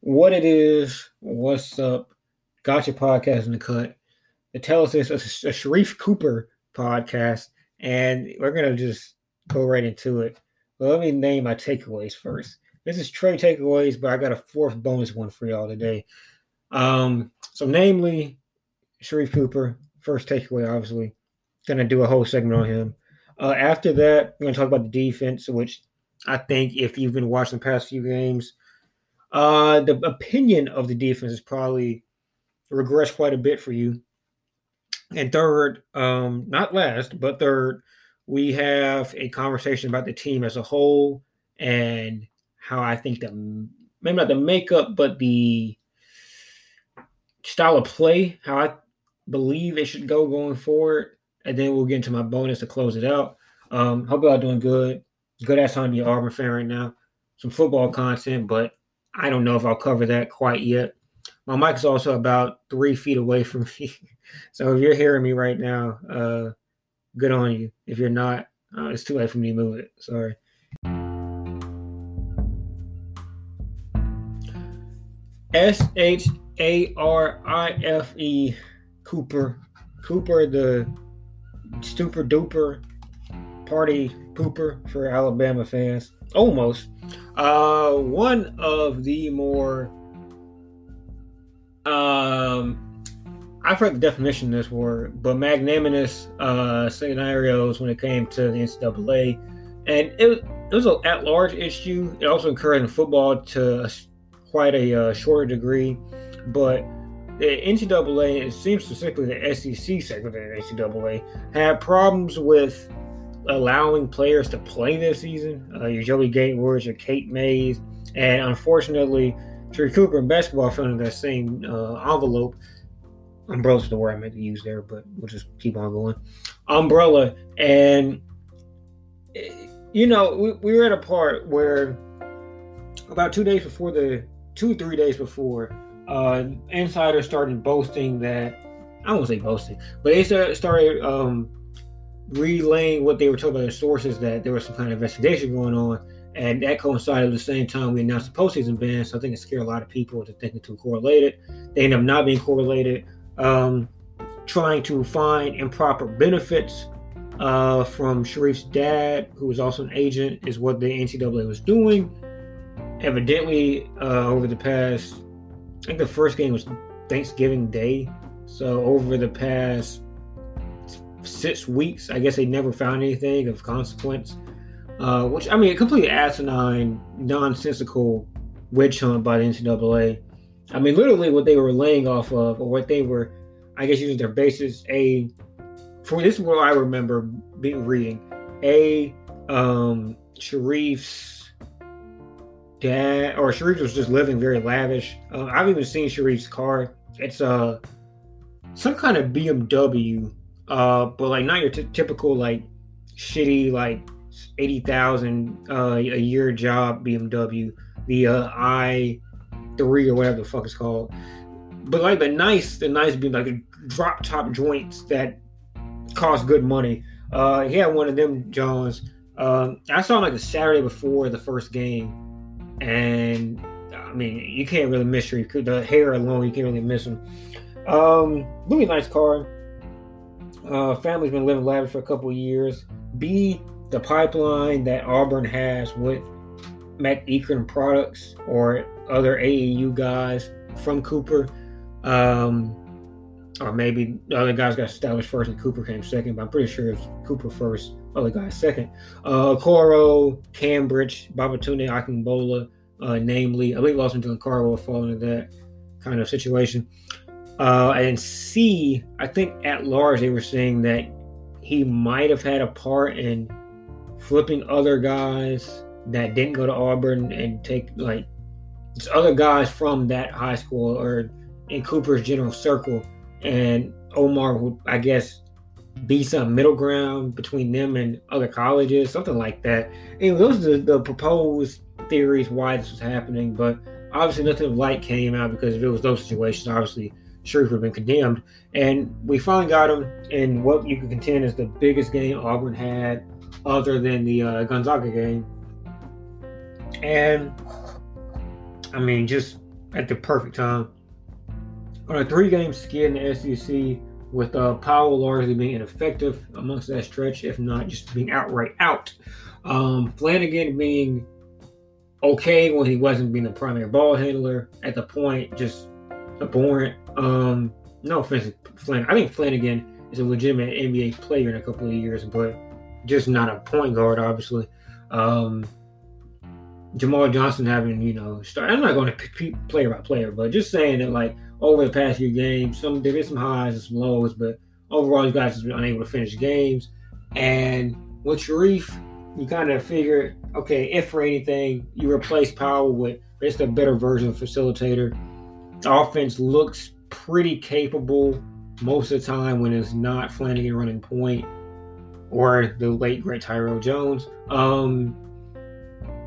what it is, what's up. Got your podcast in the cut. The tell us this is a Sharife Cooper podcast, and we're gonna just go right into it. Well, let me name my takeaways first. This is Trey takeaways, but I got a fourth bonus one for y'all today. Um, so namely, Sharife Cooper, first takeaway, obviously. Gonna do a whole segment on him. Uh, after that, we're gonna talk about the defense, which I think if you've been watching the past few games, uh, the opinion of the defense has probably regressed quite a bit for you. And third, um, not last, but third, we have a conversation about the team as a whole and how I think the maybe not the makeup, but the style of play, how I believe it should go going forward. And then we'll get into my bonus to close it out. Um, hope y'all doing good. Good ass time to an Auburn fan right now. Some football content, but I don't know if I'll cover that quite yet. My mic is also about three feet away from me. so if you're hearing me right now, uh, good on you. If you're not, uh, it's too late for me to move it. Sorry. S H A R I F E Cooper. Cooper, the super duper party pooper for Alabama fans. Almost. Uh, one of the more um I've heard the definition of this word, but magnanimous uh, scenarios when it came to the NCAA, and it, it was an at-large issue. It also occurred in football to quite a uh, shorter degree, but the NCAA, it seems specifically the SEC segment of the NCAA, had problems with allowing players to play this season. Uh, your Joey Gatewoods, your Cade Mays, and unfortunately, Trey Cooper in basketball fell in that same uh, envelope is the word I meant to use there, but we'll just keep on going. Umbrella, and you know, we, we were at a part where about two days before the two three days before, uh, insiders started boasting that I won't say boasting, but they started um, relaying what they were told by their sources that there was some kind of investigation going on. And that coincided at the same time we announced the postseason ban. So I think it scared a lot of people to think the two correlated. They ended up not being correlated um, trying to find improper benefits uh, from Sharif's dad, who was also an agent, is what the NCAA was doing. Evidently, uh, over the past, I think the first game was Thanksgiving Day. So over the past six weeks, I guess they never found anything of consequence. Uh, which I mean, a completely asinine, nonsensical witch hunt by the NCAA. I mean, literally what they were laying off of, or what they were, I guess, using their basis. A, for this is what I remember being reading. A, um, Sharif's dad, or Sharif was just living very lavish. Uh, I've even seen Sharif's car. It's uh some kind of BMW, uh, but like not your t- typical like shitty like eighty thousand uh, a year job BMW. The uh, i three or whatever the fuck it's called. But like the nice, the nice being like drop top joints that cost good money. Uh, he had one of them Johns. Um, I saw him like the Saturday before the first game, and I mean you can't really miss her. The hair alone, you can't really miss him. Um, really nice car. Uh, family's been living lavish for a couple years. B, the pipeline that Auburn has with McEachern products or other AAU guys from Cooper. Um, or maybe the other guys got established first and Cooper came second, but I'm pretty sure it's Cooper first, other guys second. Uh, Coro, Cambridge, Babatunde Akingbola, uh, namely, I believe Lawson Carr will fall into that kind of situation. Uh, and C, I think at large they were saying that he might have had a part in flipping other guys that didn't go to Auburn and take like other guys from that high school or in Cooper's general circle, and Omar would, I guess, be some middle ground between them and other colleges, something like that. And those are the, the proposed theories why this was happening, but obviously nothing of light came out because if it was those situations, obviously Sharif would have been condemned. And we finally got him in what you could contend is the biggest game Auburn had, other than the uh, Gonzaga game. And I mean, just at the perfect time. On a three-game skid in the SEC, with uh, Powell largely being ineffective amongst that stretch, if not just being outright out. Um, Flanigan being okay when he wasn't being the primary ball handler at the point, just abhorrent. Um, no offense, Flanigan. I think Flanigan is a legitimate NBA player in a couple of years, but just not a point guard, obviously. Um, Jamal Johnson having, you know, start. I'm not going to p- player by player, but just saying that, like, over the past few games, some there is some highs and some lows, but overall, you guys have been unable to finish games. And with Sharife, you kind of figure, okay, if for anything, you replace Powell with just a better version of facilitator. Offense looks pretty capable most of the time when it's not Flanigan running point or the late great Tyrell Jones. Um,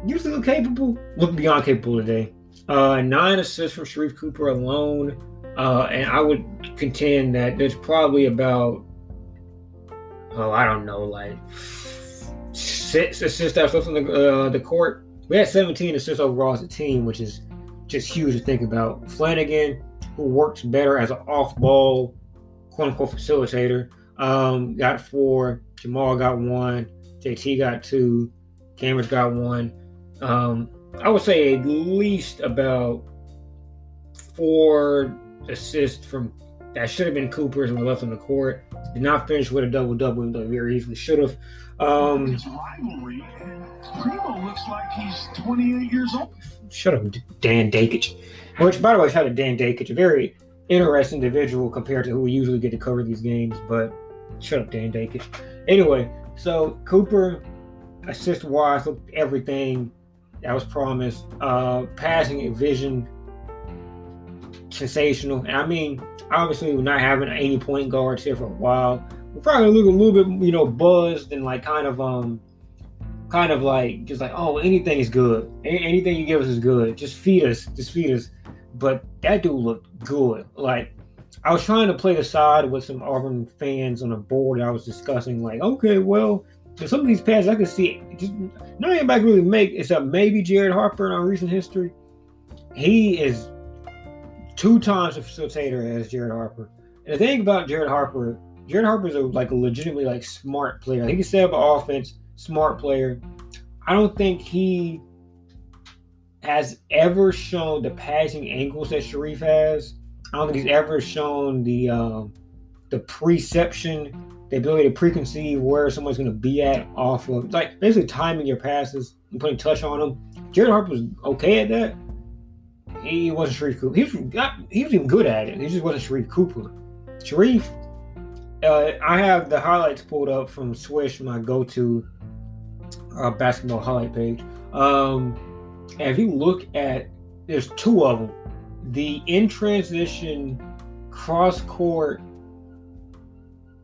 usually look capable, look beyond capable today. Uh, nine assists from Sharife Cooper alone. Uh, and I would contend that there's probably about, oh, I don't know, like six assists that on the, uh, the court. We had 17 assists overall as a team, which is just huge to think about. Flanigan, who works better as an off ball, quote unquote, facilitator, um, got four. Jamal got one. JT got two. Cameron got one. Um, I would say at least about four assists from that should have been Cooper's were left on the court. Did not finish with a double double, though very easily should have. Um, His rivalry, Primo looks like he's 28 years old. Shut up, Dan Dakich. Which, by the way, shout out to Dan Dakich, a very interesting individual compared to who we usually get to cover these games. But shut up, Dan Dakich. Anyway, so Cooper, assist wise, everything that was promised. Uh, passing vision, sensational. And I mean, obviously, we're not having any point guards here for a while. We're probably look a little bit, you know, buzzed and like kind of, um, kind of like just like, oh, anything is good. anything you give us is good. Just feed us. Just feed us. But that dude looked good. Like I was trying to play the side with some Auburn fans on a board I was discussing, like, okay, well, some of these passes I can see just not anybody can really make except maybe Jared Harper in our recent history. He is two times a facilitator as Jared Harper. And the thing about Jared Harper, Jared Harper is a, like a legitimately like smart player. I think he's set up offense, smart player. I don't think he has ever shown the passing angles that Sharif has. I don't think he's ever shown the um, the preception the ability to preconceive where someone's going to be at off of like basically timing your passes and putting touch on them. Jared Harper was okay at that. He wasn't Sharife Cooper. He was not, he was even good at it. He just wasn't Sharif Cooper. Sharif, uh, I have the highlights pulled up from Swish, my go-to uh, basketball highlight page. Um, and if you look at, there's two of them. The in transition cross court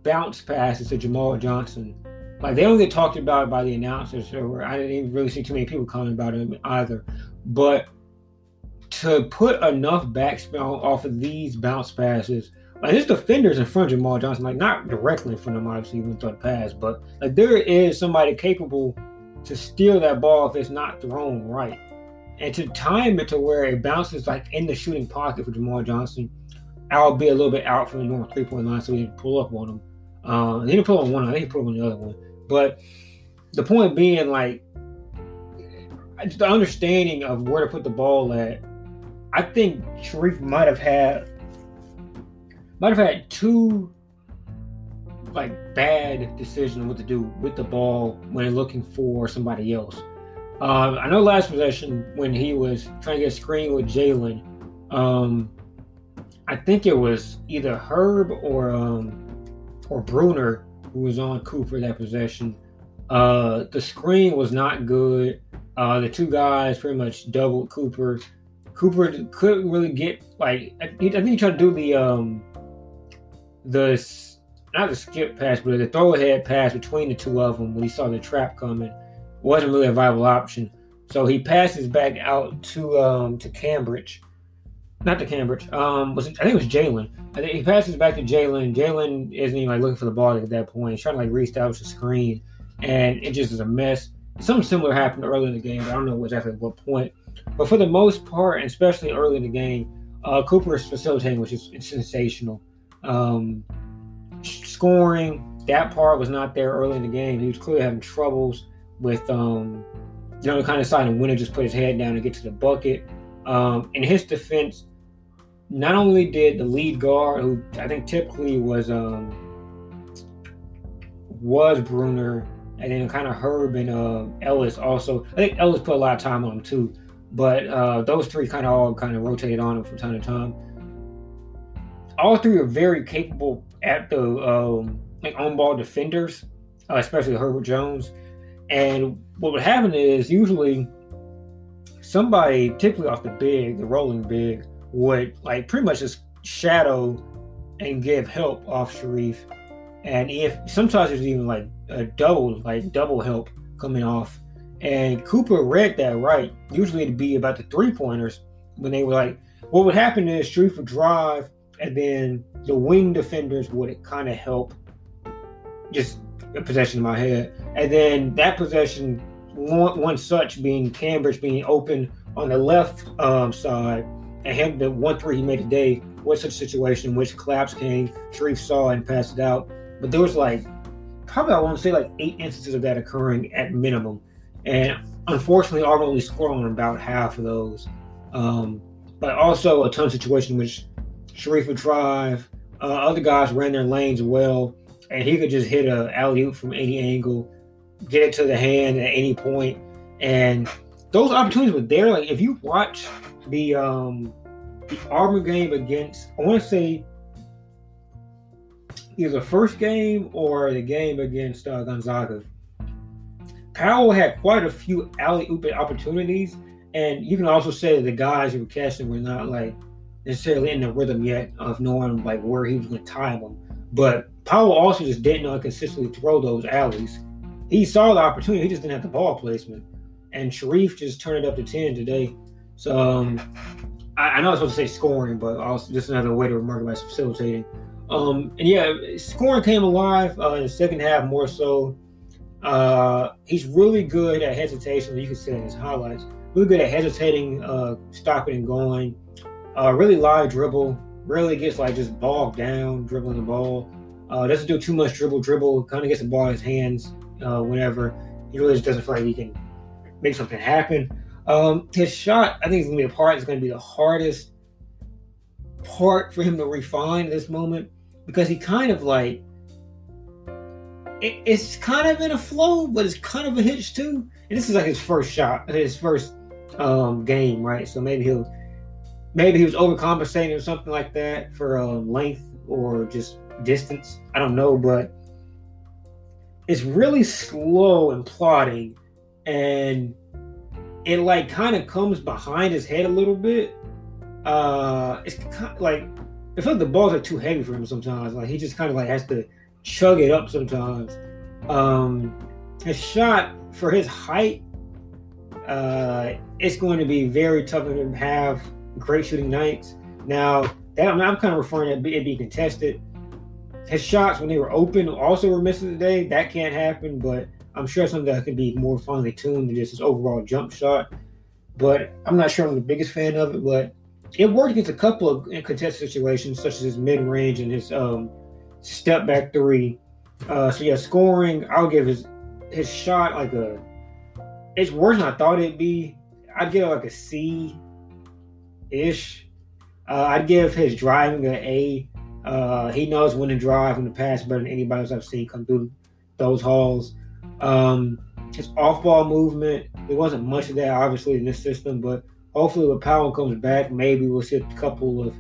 bounce passes to Jamal Johnson. Like they don't get talked about by the announcers, or I didn't even really see too many people comment about it either. But to put enough backspin off of these bounce passes, like his defenders in front of Jamal Johnson, like not directly in front of him, obviously, even through the pass, but like there is somebody capable to steal that ball if it's not thrown right. And to time it to where it bounces like in the shooting pocket for Jamal Johnson, I'll be a little bit out from the normal three point line so he can pull up on him. Um, he didn't put on one. I think he put on the other one. But the point being, like, the understanding of where to put the ball at. I think Sharife might have had might have had two like bad decision on what to do with the ball when looking for somebody else. Uh, I know last possession when he was trying to get a screen with Jalen, um, I think it was either Herb or um, or Bruner, who was on Cooper that possession. Uh, the screen was not good. Uh, the two guys pretty much doubled Cooper. Cooper couldn't really get like I, think he tried to do the um the not the skip pass, but the throw ahead pass between the two of them when he saw the trap coming wasn't really a viable option. So he passes back out to um to Cambridge, not to Cambridge. Um, was I think it was Jalen. I think he passes back to Jalen. Jalen isn't even like looking for the ball at that point. He's trying to like reestablish the screen, and it just is a mess. Something similar happened early in the game. I don't know exactly at what point. But for the most part, especially early in the game, uh, is facilitating was just sensational. Um, scoring, that part was not there early in the game. He was clearly having troubles with, um, you know, the kind of deciding when to just put his head down and get to the bucket. Um, in his defense, not only did the lead guard, who I think typically was um, was Bruner, and then kind of Herb and uh, Ellis also. I think Ellis put a lot of time on him too, but uh, those three kind of all kind of rotated on him from time to time. All three are very capable at the um, like on ball defenders, uh, especially Herbert Jones. And what would happen is usually somebody, typically off the big, the rolling big, would like pretty much just shadow and give help off Sharif. And if sometimes there's even like a double, like double help coming off. And Cooper read that right. Usually it'd be about the three pointers when they were like, what would happen is Sharife would drive, and then the wing defenders would kind of help. Just a possession in my head, and then that possession, one, one such being Cambridge being open on the left um, side, and him the one three he made today was such a situation in which collapse came, Sharife saw and passed it out. But there was like probably I want to say like eight instances of that occurring at minimum, and unfortunately, Auburn only scored on about half of those. Um, but also a ton of situations which Sharife would drive, uh, other guys ran their lanes well, and he could just hit a alley oop from any angle, get it to the hand at any point. and those opportunities were there. Like if you watch the um the Auburn game against, I want to say either the first game or the game against uh, Gonzaga. Powell had quite a few alley oop opportunities, and you can also say the guys who were catching were not like necessarily in the rhythm yet of knowing like where he was going to time them. But Powell also just didn't know consistently throw those alleys. He saw the opportunity, he just didn't have the ball placement. And Sharif just turned it up to ten today. So um, I, I know I was supposed to say scoring, but also just another way to remark about facilitating. Um, and yeah, scoring came alive uh, in the second half more so. Uh, he's really good at hesitation. You can see in his highlights. Really good at hesitating, uh, stopping and going. Uh, really live dribble. Really gets like just bogged down dribbling the ball. Uh, doesn't do too much dribble. Dribble kind of gets the ball in his hands uh, whenever. He really just doesn't feel like he can make something happen. Um, his shot, I think, is going to be a part. It's going to be the hardest part for him to refine at this moment because he kind of like it, it's kind of in a flow, but it's kind of a hitch too. And this is like his first shot, his first um, game, right? So maybe he'll maybe he was overcompensating or something like that for um, length or just distance. I don't know, but it's really slow and plodding, and it like kind of comes behind his head a little bit. Uh, it's kind like I feel like the balls are too heavy for him sometimes. Like he just kind of like has to chug it up sometimes. Um, his shot for his height, uh, it's going to be very tough to have great shooting nights. Now that I'm, I'm kind of referring to it being contested. His shots when they were open also were missing today. That can't happen, but I'm sure something that could be more finely tuned than just his overall jump shot. But I'm not sure I'm the biggest fan of it, but it worked against a couple of contested situations, such as his mid range and his um, step back three. Uh, so yeah, scoring, I'll give his his shot like a. It's worse than I thought it'd be. I'd give it like a C, ish. Uh, I'd give his driving an A. Uh, he knows when to drive and to pass better than anybody else I've seen come through those halls. Um, his off ball movement, there wasn't much of that obviously in this system, but hopefully when Powell comes back, maybe we'll see a couple of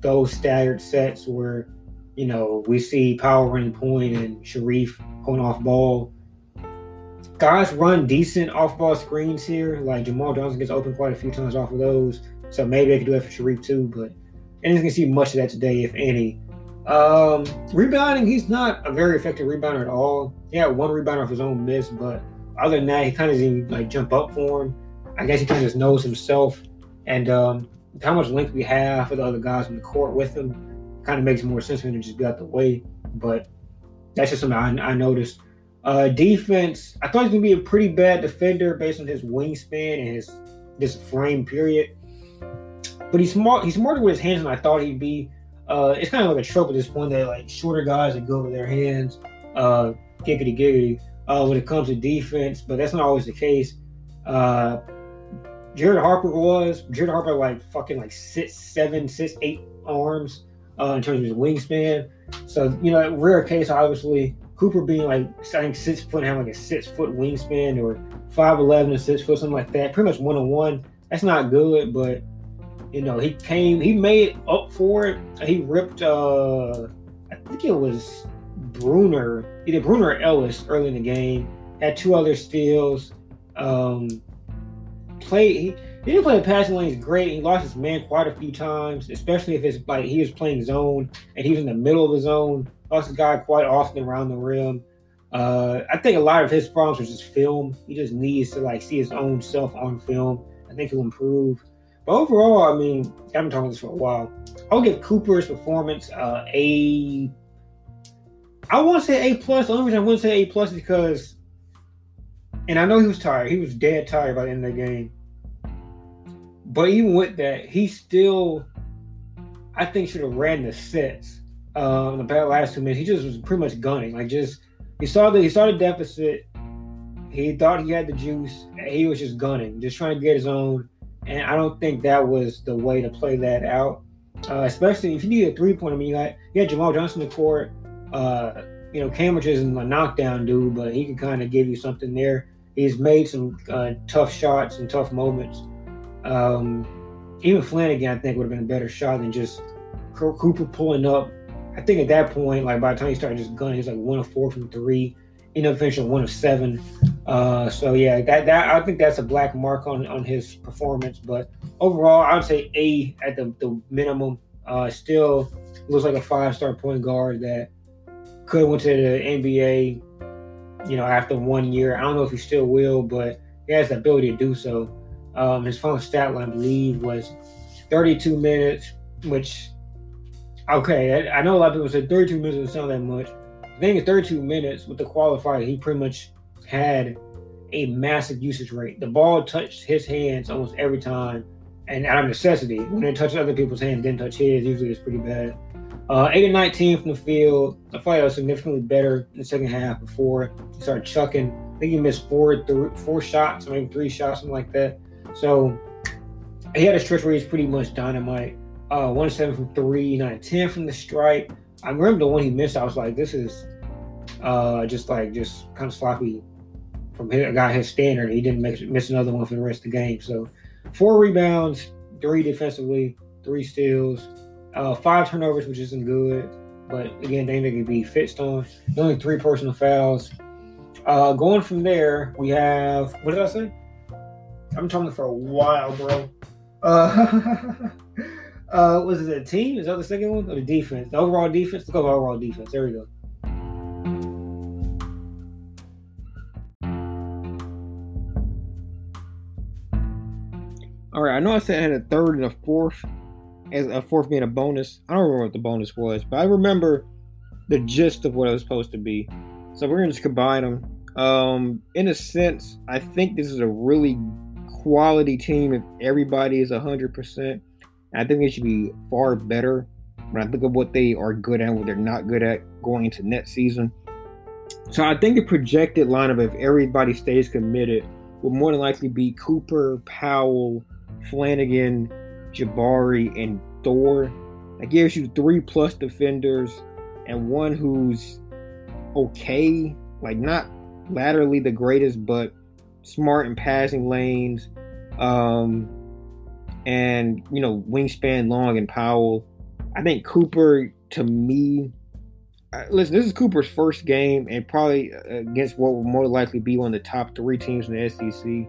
those staggered sets where, you know, we see Powell running point and Sharife going off ball. Guys run decent off ball screens here. Like Jamal Johnson gets open quite a few times off of those. So maybe they could do that for Sharif too, but I didn't see much of that today, if any. Um, rebounding, he's not a very effective rebounder at all. He had one rebound off his own miss, but other than that, he kind of didn't like jump up for him. I guess he kind of just knows himself and um, how much length we have for the other guys on the court with him kind of makes more sense for him to just be out the way. But that's just something I, I noticed. Uh, defense, I thought he was gonna be a pretty bad defender based on his wingspan and his this frame period. But he's smart. He's smarter with his hands than I thought he'd be. Uh, it's kind of like a trope at this point that like shorter guys that go with their hands, uh, giggity giggity, uh, when it comes to defense. But that's not always the case. Uh, Jared Harper was Jared Harper like fucking like six seven six eight arms uh, in terms of his wingspan. So you know, rare case obviously. Cooper being like I think six foot having like a six foot wingspan or five eleven and six foot something like that. Pretty much one on one. That's not good, but you know he came he made up for it. He ripped uh I think it was Bruner either Bruner or Ellis early in the game. Had two other steals. Um, play he, he didn't play the passing lanes great. He lost his man quite a few times, especially if it's like he was playing zone and he was in the middle of the zone lost the guy quite often around the rim. Uh, I think a lot of his problems was just film. He just needs to like see his own self on film. I think he'll improve. But overall, I mean, I've been talking this for a while. I'll give Cooper's performance uh, a. I want to say A plus. The only reason I wouldn't say A plus is because, and I know he was tired. He was dead tired by the end of the game. But even with that, he still, I think, should have ran the sets uh, in the last two minutes, he just was pretty much gunning. Like just he saw the he saw the deficit. He thought he had the juice. he was just gunning, just trying to get his own. And I don't think that was the way to play that out. Uh, especially if you need a three point. I mean, you got you Jamal Johnson in the court. Uh, you know, Cambridge isn't a knockdown dude, but he can kind of give you something there. He's made some uh, tough shots and tough moments. Um, even Flanigan, I think, would have been a better shot than just Cooper pulling up I think at that point, like by the time he started just gunning, he's like one of four from three, inefficient one of seven. Uh, so yeah, that that I think that's a black mark on on his performance. But overall, I would say A at the, the minimum. Uh, still looks like a five star point guard that could went to the NBA. You know, after one year, I don't know if he still will, but he has the ability to do so. Um, his final stat line, I believe, was 32 minutes, which okay, I, I, know a lot of people said 32 minutes doesn't sound that much. I think is, 32 minutes with the qualifier, he pretty much had a massive usage rate. The ball touched his hands almost every time, and out of necessity. When it touched other people's hands, didn't touch his. Usually, it's pretty bad. Uh, 8 and 19 from the field. I thought he was significantly better in the second half before he started chucking. I think he missed four four shots, maybe three shots, something like that. So he had a stretch where he's pretty much dynamite uh, one seven from three, nine ten from the stripe. I remember the one he missed. I was like, this is uh, just like just kind of sloppy from a guy his standard. He didn't make, miss another one for the rest of the game. So four rebounds, three defensively, three steals, uh, five turnovers, which isn't good. But again, they could be fixed on. Only three personal fouls. Uh, going from there, we have what did I say? I've been talking for a while, bro. Uh, Uh, was it a team? Is that the second one? Or the defense? The overall defense? Let's go overall defense. There we go. All right, I know I said I had a third and a fourth, as a fourth being a bonus. I don't remember what the bonus was, but I remember the gist of what it was supposed to be. So we're gonna just combine them. Um, in a sense, I think this is a really quality team if everybody is hundred percent. I think they should be far better when I think of what they are good at, and what they're not good at going into next season. So I think the projected lineup, if everybody stays committed, will more than likely be Cooper, Powell, Flanigan, Jabari, and Thor. That gives you three plus defenders and one who's okay, like not laterally the greatest, but smart in passing lanes. Um, and you know wingspan long and Powell. I think Cooper to me. Uh, listen, this is Cooper's first game, and probably uh, against what will more likely be one of the top three teams in the SEC.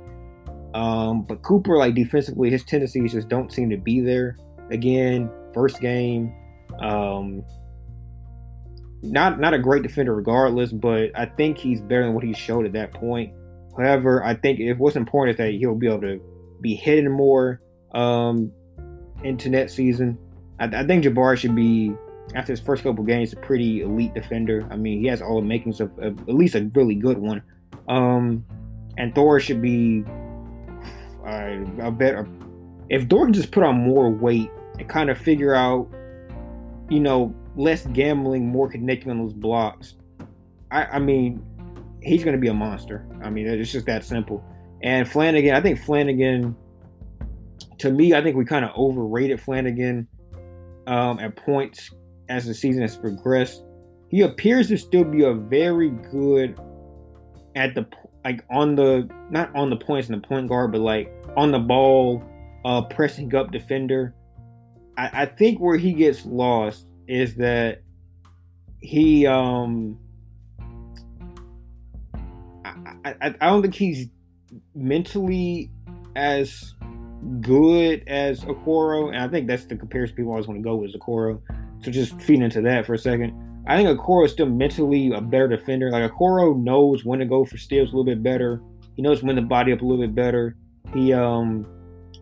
Um, but Cooper, like defensively, his tendencies just don't seem to be there. Again, first game, um, not not a great defender regardless, but I think he's better than what he showed at that point. However, I think if what's important is that he'll be able to be hitting more, um, into next season. I, I, think Jabari should be after his first couple games a pretty elite defender. I mean, he has all the makings of, of at least a really good one. Um, and Thor should be Uh, I bet if Thor just put on more weight and kind of figure out, you know, less gambling, more connecting on those blocks, I, I mean, he's going to be a monster. I mean, it's just that simple. And Flanigan, I think Flanigan, to me, I think we kind of overrated Flanigan um, at points as the season has progressed. He appears to still be a very good at the like on the not on the points in the point guard, but like on the ball, uh, pressing up defender. I, I think where he gets lost is that he um I, I, I don't think he's mentally as good as Okoro, and I think that's the comparison people always want to go with Okoro. So just feed into that for a second. I think Okoro is still mentally a better defender. Like Okoro knows when to go for steals a little bit better. He knows when to body up a little bit better. He um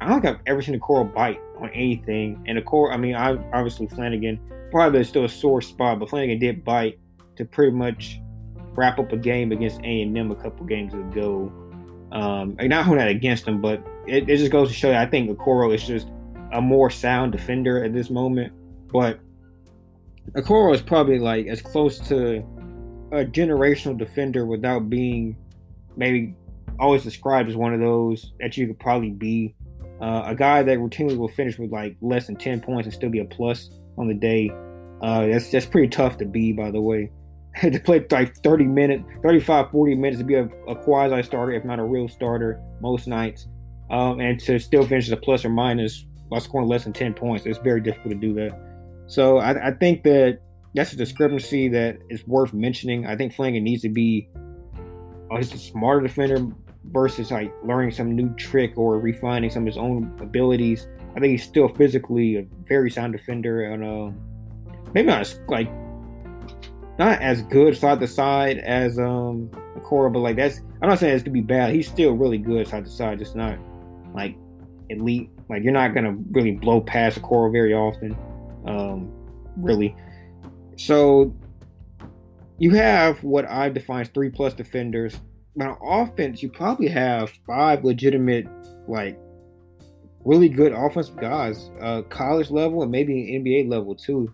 I don't think I've ever seen Okoro bite on anything. And Okoro, I mean, I obviously Flanigan probably still a sore spot, but Flanigan did bite to pretty much wrap up a game against A and M a couple games ago. Um, not holding that against him, but it, it just goes to show you. I think Okoro is just a more sound defender at this moment. But Okoro is probably like as close to a generational defender without being maybe always described as one of those that you could probably be. Uh, a guy that routinely will finish with like less than 10 points and still be a plus on the day. Uh, that's that's pretty tough to be, by the way. to play like 30 minutes, 35, 40 minutes to be a, a quasi starter, if not a real starter, most nights, um, and to still finish as a plus or minus while scoring less than 10 points. It's very difficult to do that. So I, I think that that's a discrepancy that is worth mentioning. I think Flanigan needs to be uh, he's a smarter defender versus like learning some new trick or refining some of his own abilities. I think he's still physically a very sound defender and uh, maybe not like not as good side to side as um Cora, but like that's I'm not saying it's to be bad. He's still really good side to side, just not like elite. Like you're not gonna really blow past Cora very often, um, really. So you have what I define as three plus defenders. But on offense, you probably have five legitimate, like really good offensive guys, uh, college level and maybe NBA level too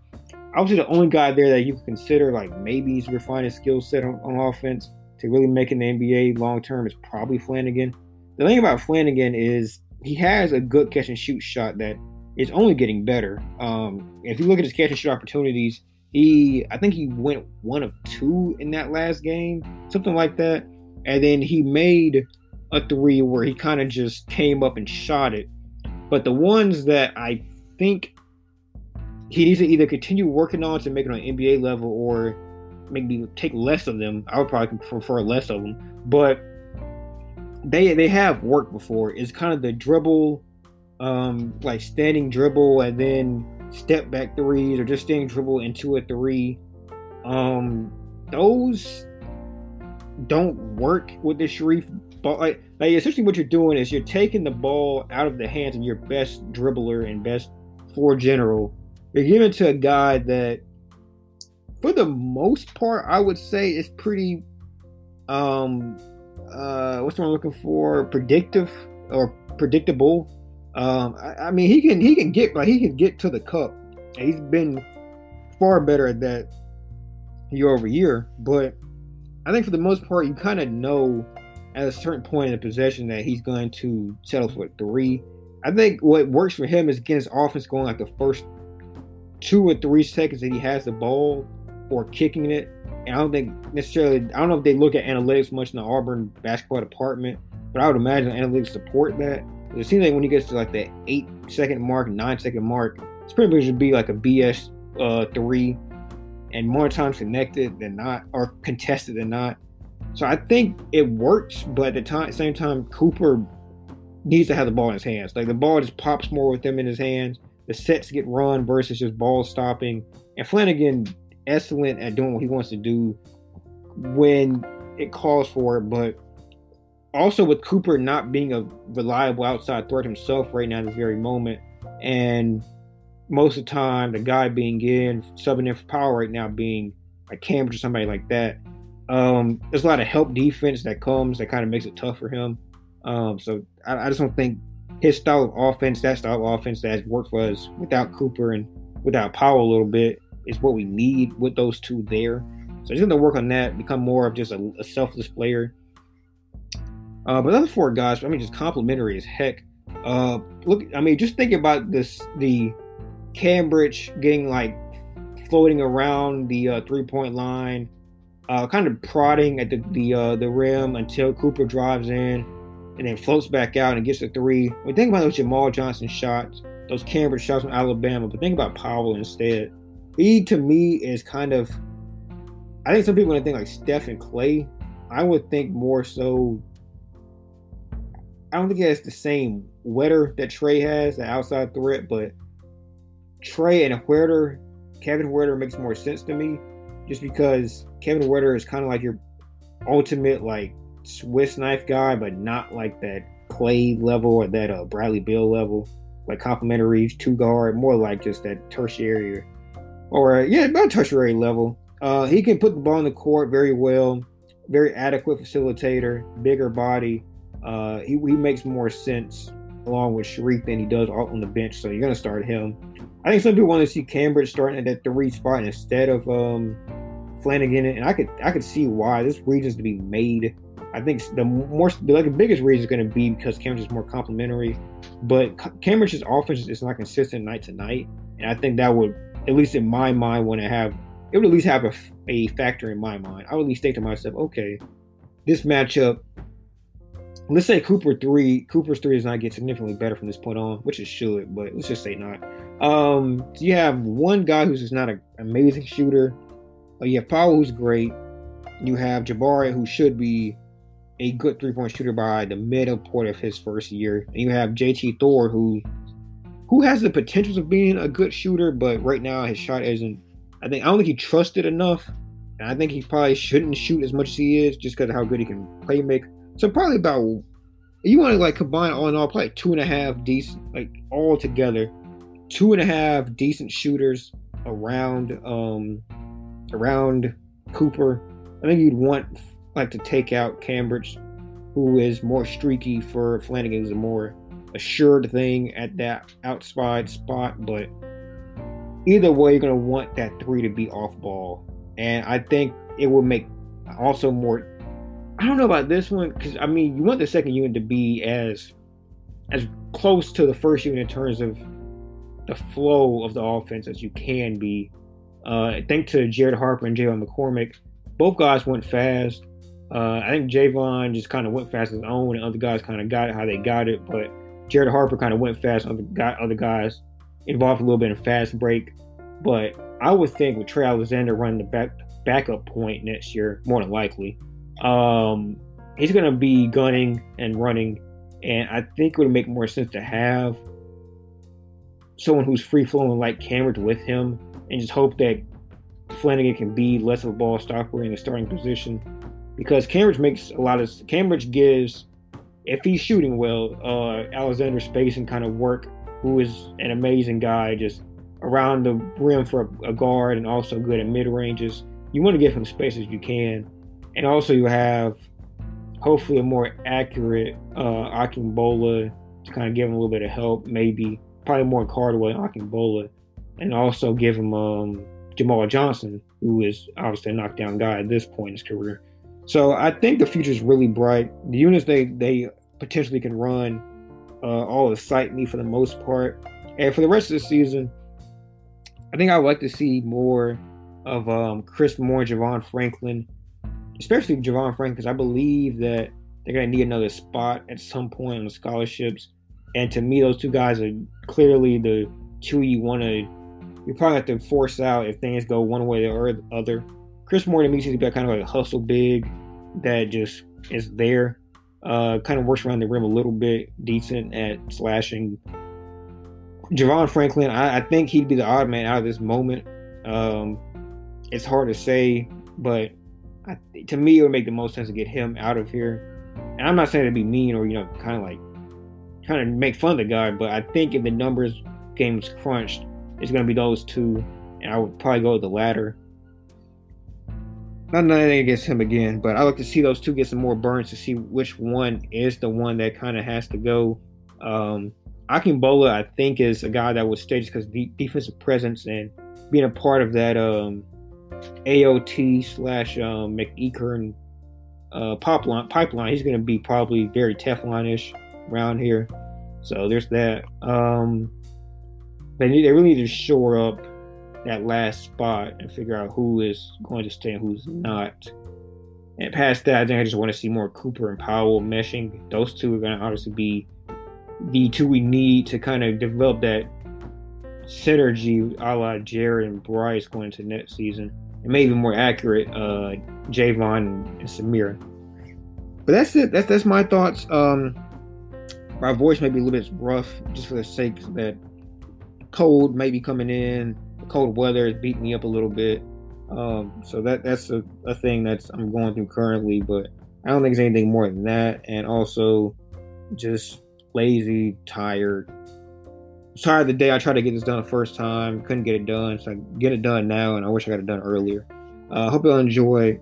I obviously the only guy there that you can consider like maybe he's refining his skill set on, on, offense to really make an NBA long term is probably Flanigan. The thing about Flanigan is he has a good catch and shoot shot that is only getting better. Um, if you look at his catch and shoot opportunities, he I think he went one of two in that last game, something like that. And then he made a three where he kind of just came up and shot it. But the ones that I think he needs to either continue working on to make it on NBA level or maybe take less of them. I would probably prefer less of them, but they they have worked before. It's kind of the dribble, um, like standing dribble and then step back threes, or just standing dribble into a three. Um, those don't work with the Sharife ball. Like, like essentially, what you're doing is you're taking the ball out of the hands of your best dribbler and best floor general you're giving to a guy that, for the most part, I would say is pretty, um, uh, what's what I'm looking for? Predictive or predictable. Um, I, I mean, he can he can get like he can get to the cup. He's been far better at that year over year. But I think for the most part, you kind of know at a certain point in the possession that he's going to settle for three. I think what works for him is getting his offense going like the first two or three seconds that he has the ball or kicking it. And I don't think necessarily, I don't know if they look at analytics much in the Auburn basketball department, but I would imagine analytics support that. It seems like when he gets to like the eight second mark, nine second mark, it's pretty much just be like a BS uh, three and more times connected than not, or contested than not. So I think it works, but at the time, same time, Cooper needs to have the ball in his hands. Like the ball just pops more with him in his hands the sets get run versus just ball stopping. And Flanigan excellent at doing what he wants to do when it calls for it, but also with Cooper not being a reliable outside threat himself right now at this very moment, and most of the time the guy being in subbing in for power right now being like Cambridge or somebody like that. Um, there's a lot of help defense that comes that kind of makes it tough for him. Um, so I, I just don't think his style of offense, that style of offense that has worked for us without Cooper and without Powell a little bit, is what we need with those two there. So he's going to work on that, become more of just a, a selfless player. Uh, but the other four guys, I mean, just complimentary as heck. Uh, look, I mean, just think about this: the Cambridge getting like floating around the uh, three point line, uh, kind of prodding at the the uh, the rim until Cooper drives in, and then floats back out and gets a three. We think about those Jamal Johnson shots, those Cambridge shots from Alabama, but think about Powell instead. He to me is kind of. I think some people to think like Steph and Clay. I would think more so. I don't think he has the same wetter that Trey has, the outside threat, but Trey and Huerter, Kevin Huerter makes more sense to me, just because Kevin Huerter is kind of like your ultimate like Swiss knife guy, but not like that Clay level or that uh, Bradley Beal level, like complimentary two guard, more like just that tertiary or yeah, about tertiary level. Uh, he can put the ball in the court very well, very adequate facilitator, bigger body. Uh, he, he makes more sense along with Sharife than he does on the bench, so you're gonna start him. I think some people want to see Cambridge starting at that three spot instead of um, Flanigan, and I could I could see why this region's to be made. I think the more like the biggest reason is going to be because Cambridge is more complementary, but Cambridge's offense is not consistent night to night, and I think that would at least in my mind, want to have it would at least have a, a factor in my mind. I would at least think to myself, okay, this matchup. Let's say Cooper three, Cooper's three does not get significantly better from this point on, which it should, but let's just say not. Um, so you have one guy who's just not an amazing shooter. Uh, you have Powell, who's great. You have Jabari, who should be a good three point shooter by the middle point of his first year. And you have JT Thor, who who has the potential of being a good shooter, but right now his shot isn't. I think I don't think he trusted enough, and I think he probably shouldn't shoot as much as he is just because of how good he can play make. So probably about you want to like combine all in all, probably two and a half decent, like all together, two and a half decent shooters around um around Cooper. I think you'd want like to take out Cambridge, who is more streaky for Flanigan, who's a more assured thing at that outside spot, but either way, you're to want that three to be off ball. And I think it will make also more. I don't know about this one because I mean, you want the second unit to be as as close to the first unit in terms of the flow of the offense as you can be. Uh, thanks to Jared Harper and J'Von McCormick, both guys went fast. Uh, I think J'Von just kind of went fast his own, and other guys kind of got it how they got it. But Jared Harper kind of went fast. Other guy, other guys involved a little bit in fast break, but I would think with Trey Alexander running the back backup point next year, more than likely, um, he's going to be gunning and running, and I think it would make more sense to have someone who's free flowing like Cambridge with him, and just hope that Flanigan can be less of a ball stopper in the starting position, because Cambridge makes a lot of Cambridge gives if he's shooting well, uh, Alexander Space and kind of work, who is an amazing guy, just around the rim for a, a guard and also good at mid ranges. You want to give him space as you can, and also you have hopefully a more accurate uh, Akingbola to kind of give him a little bit of help, maybe probably more Cardaway Akingbola, and also give him um, Jamal Johnson, who is obviously a knockdown guy at this point in his career. So I think the future is really bright. The units they they potentially can run uh, all excite me for the most part. And for the rest of the season, I think I would like to see more of um, Chris Moore and Javon Franklin, especially Javon Franklin, because I believe that they're going to need another spot at some point on the scholarships. And to me, those two guys are clearly the two you want to. You probably have to force out if things go one way or the other. Chris Moore to me seems to be kind of like a hustle big that just is there. Uh, kind of works around the rim a little bit, decent at slashing. Javon Franklin, I, I think he'd be the odd man out of this moment. Um, it's hard to say, but I, to me, it would make the most sense to get him out of here. And I'm not saying to be mean or you know, kind of like trying to make fun of the guy, but I think if the numbers game's crunched, it's going to be those two, and I would probably go with the latter. not nothing against him again, but I like to see those two get some more burns to see which one is the one that kind of has to go. Um, Akingbola, I think, is a guy that was staged because de- defensive presence and being a part of that um, AOT slash um, McEachern uh, pipeline, pipeline. He's going to be probably very Teflon-ish around here. So there's that. Um, they need, they really need to shore up that last spot and figure out who is going to stay and who's not. And past that, I think I just want to see more Cooper and Powell meshing. Those two are going to obviously be the two we need to kind of develop that synergy a la Jared and Bryce going into next season. And maybe more accurate, uh, J'Von and Samir. But that's it. That's that's my thoughts. Um, my voice may be a little bit rough just for the sake that cold may be coming in The cold weather is beating me up a little bit. Um, so that that's a, a thing that's I'm going through currently, but I don't think it's anything more than that. And also just lazy, tired. Tired the day I tried to get this done the first time, couldn't get it done, so I get it done now, and I wish I got it done earlier. I uh, hope you'll enjoy.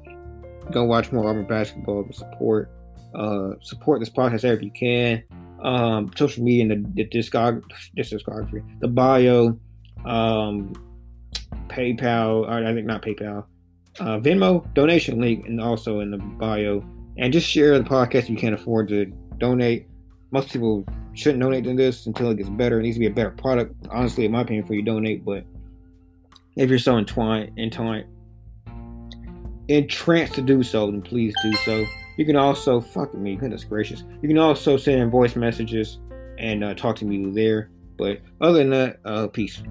Go watch more Auburn basketball, but support uh, support this podcast if you can. Um, social media and the, the discog- discography, the bio, um, PayPal, I think not PayPal, uh, Venmo donation link, and also in the bio. And just share the podcast if you can't afford to donate. Most people shouldn't donate to this until it gets better. It needs to be a better product. Honestly, in my opinion, for you donate. But if you're so entwined, entwined, entranced to do so, then please do so. You can also fuck me, goodness gracious. You can also send in voice messages and uh, talk to me there. But other than that, uh, peace.